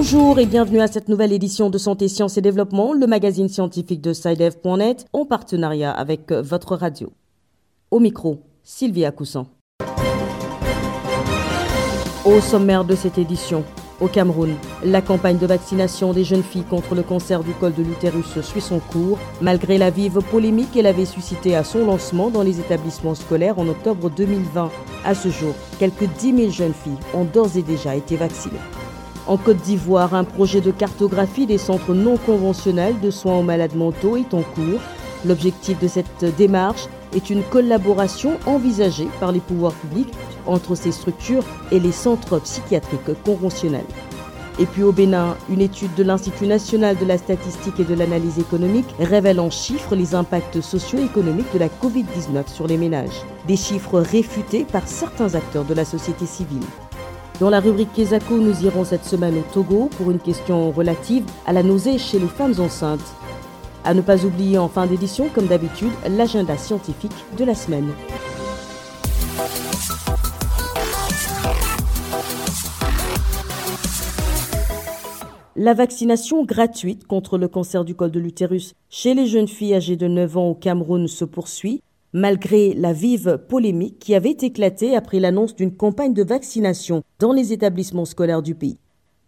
Bonjour et bienvenue à cette nouvelle édition de Santé, Sciences et Développement, le magazine scientifique de SciDev.net en partenariat avec votre radio. Au micro, Sylvia Coussan. Au sommaire de cette édition, au Cameroun, la campagne de vaccination des jeunes filles contre le cancer du col de l'utérus suit son cours, malgré la vive polémique qu'elle avait suscitée à son lancement dans les établissements scolaires en octobre 2020. À ce jour, quelques 10 000 jeunes filles ont d'ores et déjà été vaccinées. En Côte d'Ivoire, un projet de cartographie des centres non conventionnels de soins aux malades mentaux est en cours. L'objectif de cette démarche est une collaboration envisagée par les pouvoirs publics entre ces structures et les centres psychiatriques conventionnels. Et puis au Bénin, une étude de l'Institut national de la statistique et de l'analyse économique révèle en chiffres les impacts socio-économiques de la Covid-19 sur les ménages. Des chiffres réfutés par certains acteurs de la société civile. Dans la rubrique Kesako, nous irons cette semaine au Togo pour une question relative à la nausée chez les femmes enceintes. À ne pas oublier en fin d'édition, comme d'habitude, l'agenda scientifique de la semaine. La vaccination gratuite contre le cancer du col de l'utérus chez les jeunes filles âgées de 9 ans au Cameroun se poursuit, malgré la vive polémique qui avait éclaté après l'annonce d'une campagne de vaccination dans les établissements scolaires du pays.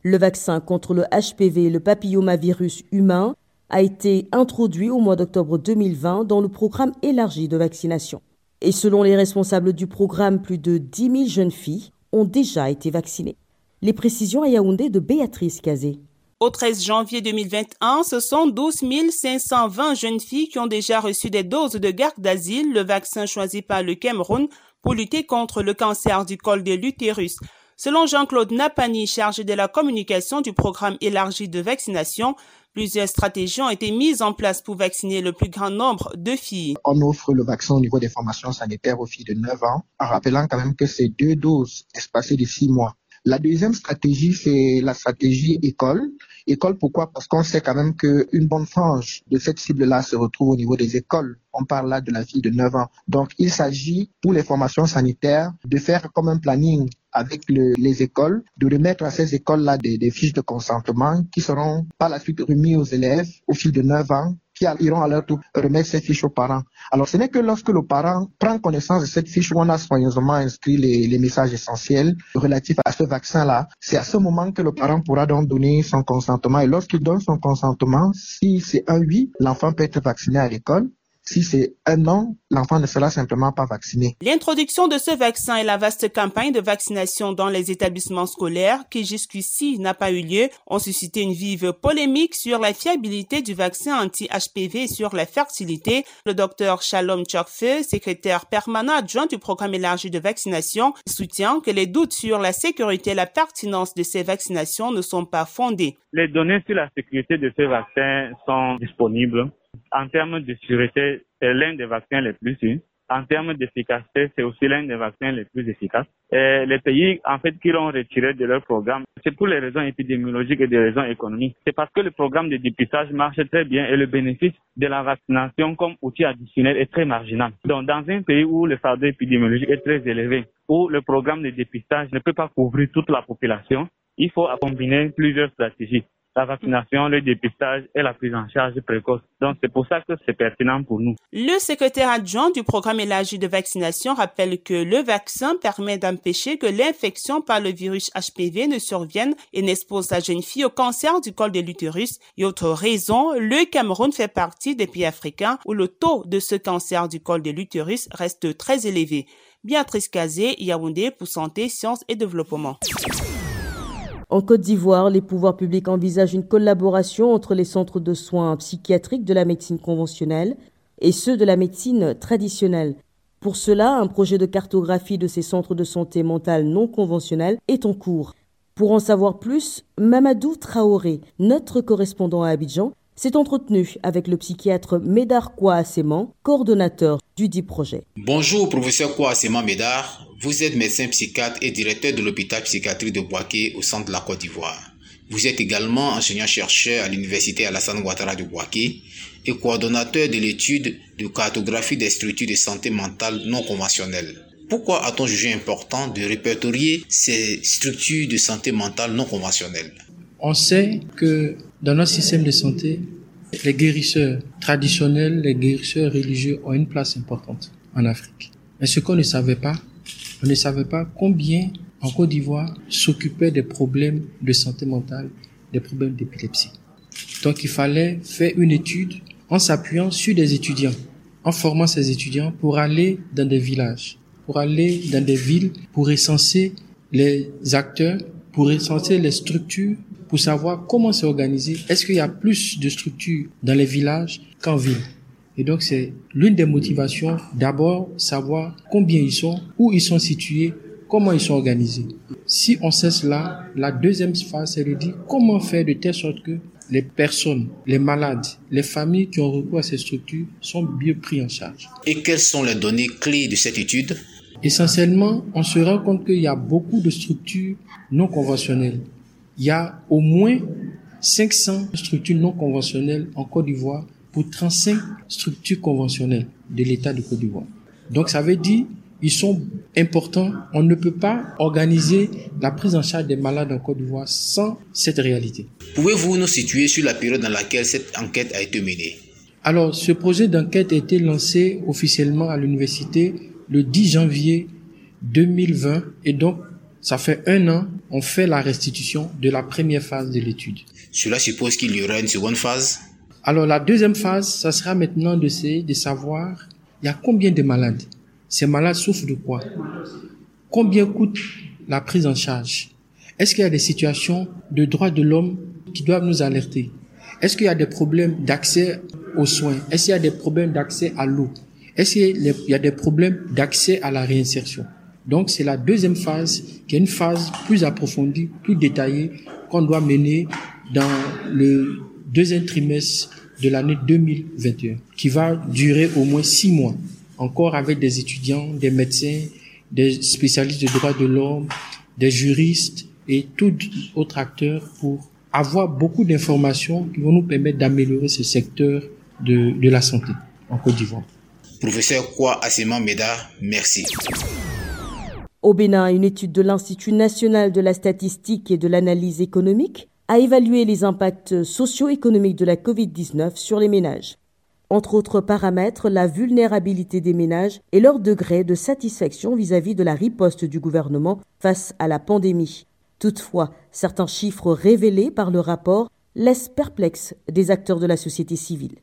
Le vaccin contre le HPV le papillomavirus humain a été introduit au mois d'octobre 2020 dans le programme élargi de vaccination. Et selon les responsables du programme, plus de 10 000 jeunes filles ont déjà été vaccinées. Les précisions à Yaoundé de Béatrice Cazé. Au 13 janvier 2021, ce sont 12 520 jeunes filles qui ont déjà reçu des doses de garde d'asile, le vaccin choisi par le Cameroun pour lutter contre le cancer du col de l'utérus. Selon Jean-Claude Napani, chargé de la communication du programme élargi de vaccination, plusieurs stratégies ont été mises en place pour vacciner le plus grand nombre de filles. On offre le vaccin au niveau des formations sanitaires aux filles de 9 ans, en rappelant quand même que c'est deux doses espacées de six mois. La deuxième stratégie, c'est la stratégie école. École, pourquoi? Parce qu'on sait quand même qu'une bonne frange de cette cible-là se retrouve au niveau des écoles. On parle là de la fille de 9 ans. Donc, il s'agit pour les formations sanitaires de faire comme un planning avec les écoles, de remettre à ces écoles-là des, des, fiches de consentement qui seront par la suite remises aux élèves, aux filles de 9 ans, qui iront à remettre aux parents. Alors ce n'est que lorsque le parent prend connaissance de cette fiche où on a soigneusement inscrit les, les messages essentiels relatifs à ce vaccin-là, c'est à ce moment que le parent pourra donc donner son consentement. Et lorsqu'il donne son consentement, si c'est un oui, l'enfant peut être vacciné à l'école. Si c'est un an, l'enfant ne sera simplement pas vacciné. L'introduction de ce vaccin et la vaste campagne de vaccination dans les établissements scolaires, qui jusqu'ici n'a pas eu lieu, ont suscité une vive polémique sur la fiabilité du vaccin anti-HPV et sur la fertilité. Le docteur Shalom Chokfe, secrétaire permanent adjoint du programme élargi de vaccination, soutient que les doutes sur la sécurité et la pertinence de ces vaccinations ne sont pas fondés. Les données sur la sécurité de ces vaccins sont disponibles. En termes de sûreté, c'est l'un des vaccins les plus sûrs. En termes d'efficacité, c'est aussi l'un des vaccins les plus efficaces. Les pays, en fait, qui l'ont retiré de leur programme, c'est pour les raisons épidémiologiques et des raisons économiques. C'est parce que le programme de dépistage marche très bien et le bénéfice de la vaccination comme outil additionnel est très marginal. Donc, dans un pays où le fardeau épidémiologique est très élevé, où le programme de dépistage ne peut pas couvrir toute la population, il faut combiner plusieurs stratégies la vaccination, le dépistage et la prise en charge précoce. Donc c'est pour ça que c'est pertinent pour nous. Le secrétaire adjoint du programme élargi de vaccination rappelle que le vaccin permet d'empêcher que l'infection par le virus HPV ne survienne et n'expose la jeune fille au cancer du col de l'utérus. Et autre raison, le Cameroun fait partie des pays africains où le taux de ce cancer du col de l'utérus reste très élevé. Béatrice Kazé, Yaoundé pour Santé, Sciences et Développement. En Côte d'Ivoire, les pouvoirs publics envisagent une collaboration entre les centres de soins psychiatriques de la médecine conventionnelle et ceux de la médecine traditionnelle. Pour cela, un projet de cartographie de ces centres de santé mentale non conventionnels est en cours. Pour en savoir plus, Mamadou Traoré, notre correspondant à Abidjan, s'est entretenu avec le psychiatre Médard Kouasséman, coordonnateur du dit projet. Bonjour, professeur Kouasséman Médard. Vous êtes médecin psychiatre et directeur de l'hôpital psychiatrique de Boaké au centre de la Côte d'Ivoire. Vous êtes également enseignant-chercheur à l'université Alassane Ouattara de Boaké et coordonnateur de l'étude de cartographie des structures de santé mentale non conventionnelles. Pourquoi a-t-on jugé important de répertorier ces structures de santé mentale non conventionnelles? On sait que dans notre système de santé, les guérisseurs traditionnels, les guérisseurs religieux ont une place importante en Afrique. Mais ce qu'on ne savait pas, on ne savait pas combien en Côte d'Ivoire s'occupaient des problèmes de santé mentale, des problèmes d'épilepsie. Donc il fallait faire une étude en s'appuyant sur des étudiants, en formant ces étudiants pour aller dans des villages, pour aller dans des villes, pour recenser les acteurs, pour recenser les structures, pour savoir comment s'organiser. Est-ce qu'il y a plus de structures dans les villages qu'en ville? Et donc c'est l'une des motivations, d'abord savoir combien ils sont, où ils sont situés, comment ils sont organisés. Si on sait cela, la deuxième phase, c'est de dire comment faire de telle sorte que les personnes, les malades, les familles qui ont recours à ces structures sont bien pris en charge. Et quelles sont les données clés de cette étude? Essentiellement, on se rend compte qu'il y a beaucoup de structures non conventionnelles. Il y a au moins 500 structures non conventionnelles en Côte d'Ivoire pour 35 structures conventionnelles de l'État de Côte d'Ivoire. Donc ça veut dire ils sont importants. On ne peut pas organiser la prise en charge des malades en Côte d'Ivoire sans cette réalité. Pouvez-vous nous situer sur la période dans laquelle cette enquête a été menée? Alors, ce projet d'enquête a été lancé officiellement à l'université le 10 janvier 2020 et donc ça fait un an, on fait la restitution de la première phase de l'étude. Cela suppose qu'il y aura une seconde phase? Alors la deuxième phase, ça sera maintenant d'essayer de savoir il y a combien de malades? Ces malades souffrent de quoi? Combien coûte la prise en charge? Est-ce qu'il y a des situations de droits de l'homme qui doivent nous alerter? Est-ce qu'il y a des problèmes d'accès aux soins? Est-ce qu'il y a des problèmes d'accès à l'eau? Est-ce qu'il y a des problèmes d'accès à la réinsertion? Donc c'est la deuxième phase qui est une phase plus approfondie, plus détaillée qu'on doit mener dans le deuxième trimestre de l'année 2021 qui va durer au moins six mois encore avec des étudiants, des médecins, des spécialistes de droits de l'homme, des juristes et tout autres acteurs pour avoir beaucoup d'informations qui vont nous permettre d'améliorer ce secteur de, de la santé en Côte d'Ivoire. Professeur Kwa Asema Meda, merci. Au Bénin, une étude de l'Institut national de la statistique et de l'analyse économique a évalué les impacts socio-économiques de la COVID-19 sur les ménages entre autres paramètres, la vulnérabilité des ménages et leur degré de satisfaction vis-à-vis de la riposte du gouvernement face à la pandémie. Toutefois, certains chiffres révélés par le rapport laissent perplexes des acteurs de la société civile.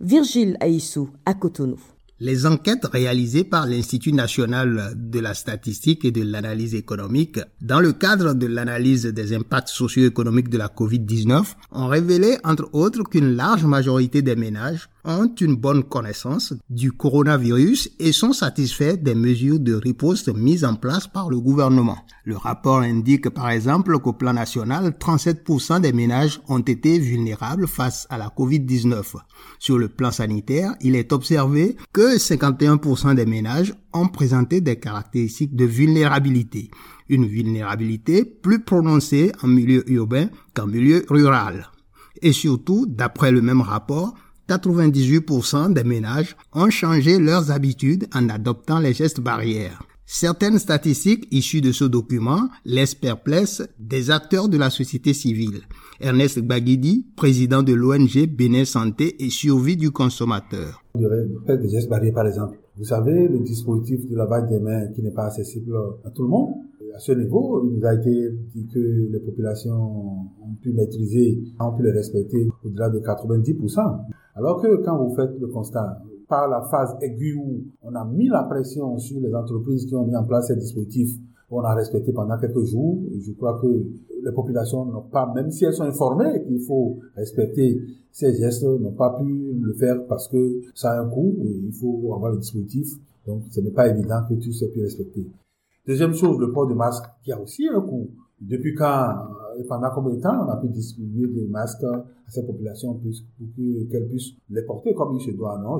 Virgile Aïssou à Cotonou. Les enquêtes réalisées par l'Institut national de la statistique et de l'analyse économique dans le cadre de l'analyse des impacts socio-économiques de la COVID-19 ont révélé entre autres qu'une large majorité des ménages ont une bonne connaissance du coronavirus et sont satisfaits des mesures de riposte mises en place par le gouvernement. Le rapport indique par exemple qu'au plan national, 37% des ménages ont été vulnérables face à la COVID-19. Sur le plan sanitaire, il est observé que 51% des ménages ont présenté des caractéristiques de vulnérabilité, une vulnérabilité plus prononcée en milieu urbain qu'en milieu rural. Et surtout, d'après le même rapport, 98% des ménages ont changé leurs habitudes en adoptant les gestes barrières. Certaines statistiques issues de ce document laissent perplexes des acteurs de la société civile. Ernest Baguidi, président de l'ONG Bénin Santé et Survie du consommateur. Des gestes barrières par exemple. Vous savez, le dispositif de lavage des mains qui n'est pas accessible à tout le monde. À ce niveau, il nous a été dit que les populations ont pu maîtriser, ont pu les respecter au-delà de 90%. Alors que quand vous faites le constat, par la phase aiguë où on a mis la pression sur les entreprises qui ont mis en place ces dispositifs, on a respecté pendant quelques jours. Je crois que les populations n'ont pas, même si elles sont informées qu'il faut respecter ces gestes, n'ont pas pu le faire parce que ça a un coût, il faut avoir le dispositif. Donc, ce n'est pas évident que tout soit pu respecter. Deuxième chose, le port du masque qui a aussi un coût. Depuis quand et pendant combien de temps on a pu distribuer des masques à ces populations pour qu'elles puissent les porter comme il se doit Non,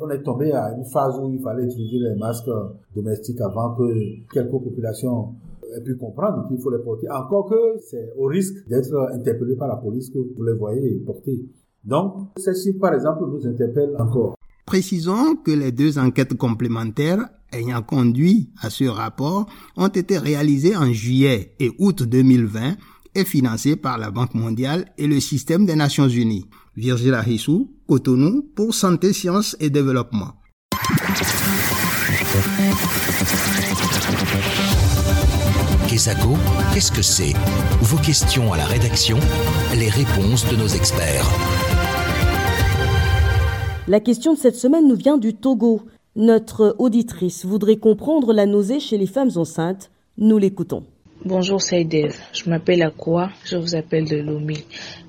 on est tombé à une phase où il fallait utiliser les masques domestiques avant que quelques populations aient pu comprendre qu'il faut les porter. Encore que c'est au risque d'être interpellé par la police que vous les voyez porter. Donc, chiffres, par exemple, nous interpellent encore. Précisons que les deux enquêtes complémentaires ayant conduit à ce rapport ont été réalisées en juillet et août 2020 est financé par la Banque mondiale et le système des Nations unies. Virgile Hissou, Cotonou, pour Santé, Sciences et Développement. Kesako, qu'est-ce que c'est? Vos questions à la rédaction, les réponses de nos experts. La question de cette semaine nous vient du Togo. Notre auditrice voudrait comprendre la nausée chez les femmes enceintes. Nous l'écoutons. Bonjour Saïdev, je m'appelle Akwa, je vous appelle de Lomé.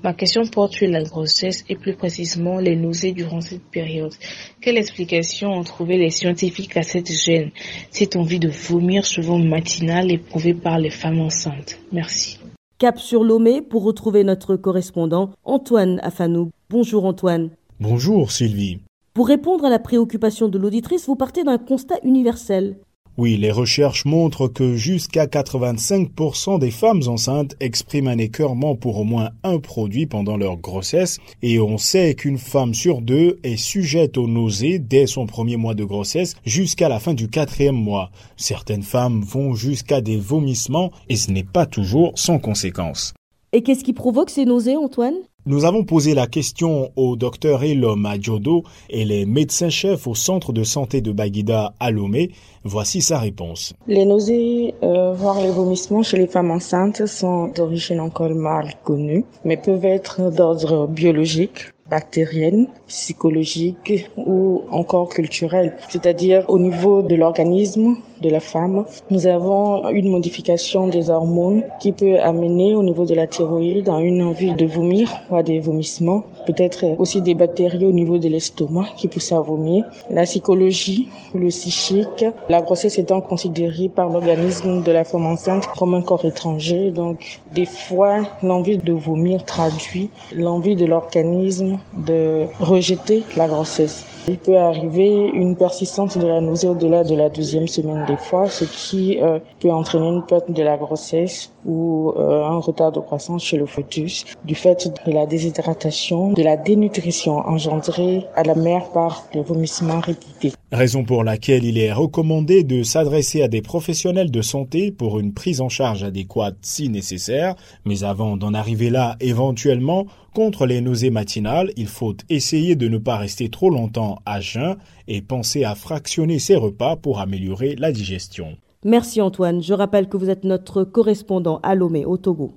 Ma question porte sur la grossesse et plus précisément les nausées durant cette période. Quelle explication ont trouvé les scientifiques à cette gêne, cette envie de vomir souvent matinale éprouvée par les femmes enceintes Merci. Cap sur Lomé pour retrouver notre correspondant Antoine Afanou. Bonjour Antoine. Bonjour Sylvie. Pour répondre à la préoccupation de l'auditrice, vous partez d'un constat universel. Oui, les recherches montrent que jusqu'à 85% des femmes enceintes expriment un écœurement pour au moins un produit pendant leur grossesse et on sait qu'une femme sur deux est sujette aux nausées dès son premier mois de grossesse jusqu'à la fin du quatrième mois. Certaines femmes vont jusqu'à des vomissements et ce n'est pas toujours sans conséquences. Et qu'est-ce qui provoque ces nausées, Antoine? Nous avons posé la question au docteur Elom Adjodo et les médecins-chefs au centre de santé de Baguida à Lomé. Voici sa réponse. Les nausées, euh, voire les vomissements chez les femmes enceintes sont d'origine encore mal connue, mais peuvent être d'ordre biologique bactérienne, psychologique ou encore culturelle. C'est-à-dire au niveau de l'organisme de la femme, nous avons une modification des hormones qui peut amener au niveau de la thyroïde à une envie de vomir ou à des vomissements. Peut-être aussi des bactéries au niveau de l'estomac qui poussent à vomir. La psychologie, le psychique, la grossesse étant considérée par l'organisme de la femme enceinte comme un corps étranger. Donc des fois, l'envie de vomir traduit l'envie de l'organisme de rejeter la grossesse. Il peut arriver une persistance de la nausée au-delà de la deuxième semaine des fois, ce qui euh, peut entraîner une perte de la grossesse ou euh, un retard de croissance chez le fœtus du fait de la déshydratation, de la dénutrition engendrée à la mère par les vomissements répétés. Raison pour laquelle il est recommandé de s'adresser à des professionnels de santé pour une prise en charge adéquate si nécessaire, mais avant d'en arriver là éventuellement, contre les nausées matinales, il faut essayer de ne pas rester trop longtemps à jeun et penser à fractionner ses repas pour améliorer la digestion. Merci Antoine. Je rappelle que vous êtes notre correspondant à Lomé au Togo.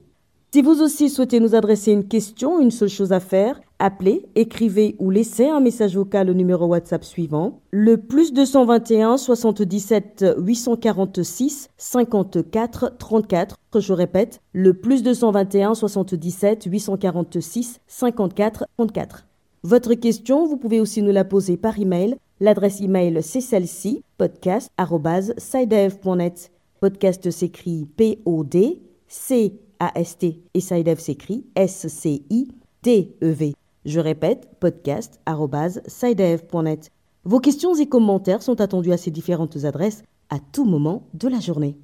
Si vous aussi souhaitez nous adresser une question, une seule chose à faire, appelez, écrivez ou laissez un message vocal au numéro WhatsApp suivant, le plus 221 77 846 54 34. Je répète, le plus 221 77 846 54 34. Votre question, vous pouvez aussi nous la poser par email. L'adresse email c'est celle-ci, podcast@sidev.net. Podcast s'écrit P O D C a-S-T et SciDev s'écrit S-C-I-D-E-V. Je répète, podcast.sidev.net. Vos questions et commentaires sont attendus à ces différentes adresses à tout moment de la journée.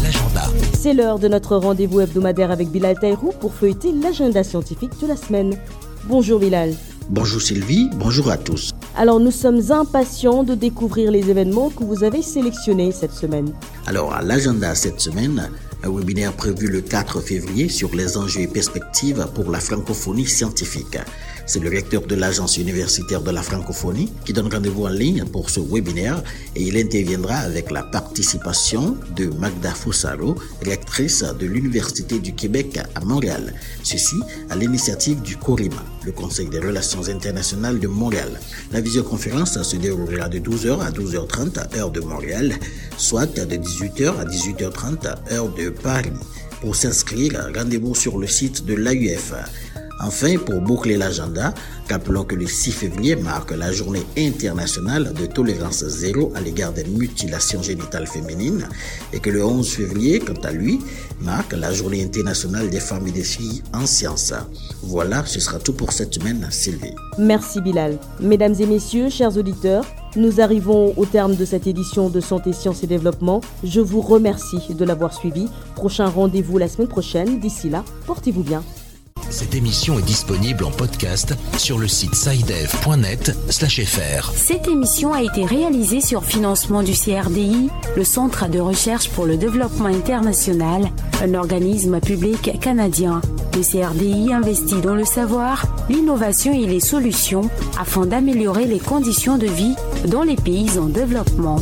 L'agenda. C'est l'heure de notre rendez-vous hebdomadaire avec Bilal Taïrou pour feuilleter l'agenda scientifique de la semaine. Bonjour Bilal. Bonjour Sylvie, bonjour à tous. Alors nous sommes impatients de découvrir les événements que vous avez sélectionnés cette semaine. Alors à l'agenda cette semaine, un webinaire prévu le 4 février sur les enjeux et perspectives pour la francophonie scientifique. C'est le recteur de l'Agence universitaire de la francophonie qui donne rendez-vous en ligne pour ce webinaire et il interviendra avec la participation de Magda Fossaro, rectrice de l'Université du Québec à Montréal. Ceci à l'initiative du CORIMA, le Conseil des relations internationales de Montréal. La visioconférence se déroulera de 12h à 12h30 heure de Montréal, soit de 18h à 18h30 heure de Paris. Pour s'inscrire, rendez-vous sur le site de l'AUF. Enfin, pour boucler l'agenda, rappelons que le 6 février marque la journée internationale de tolérance zéro à l'égard des mutilations génitales féminines et que le 11 février, quant à lui, marque la journée internationale des femmes et des filles en sciences. Voilà, ce sera tout pour cette semaine, Sylvie. Merci Bilal. Mesdames et messieurs, chers auditeurs, nous arrivons au terme de cette édition de Santé, Sciences et Développement. Je vous remercie de l'avoir suivi. Prochain rendez-vous la semaine prochaine. D'ici là, portez-vous bien. Cette émission est disponible en podcast sur le site sidev.net/fr. Cette émission a été réalisée sur financement du CRDI, le Centre de recherche pour le développement international, un organisme public canadien. Le CRDI investit dans le savoir, l'innovation et les solutions afin d'améliorer les conditions de vie dans les pays en développement.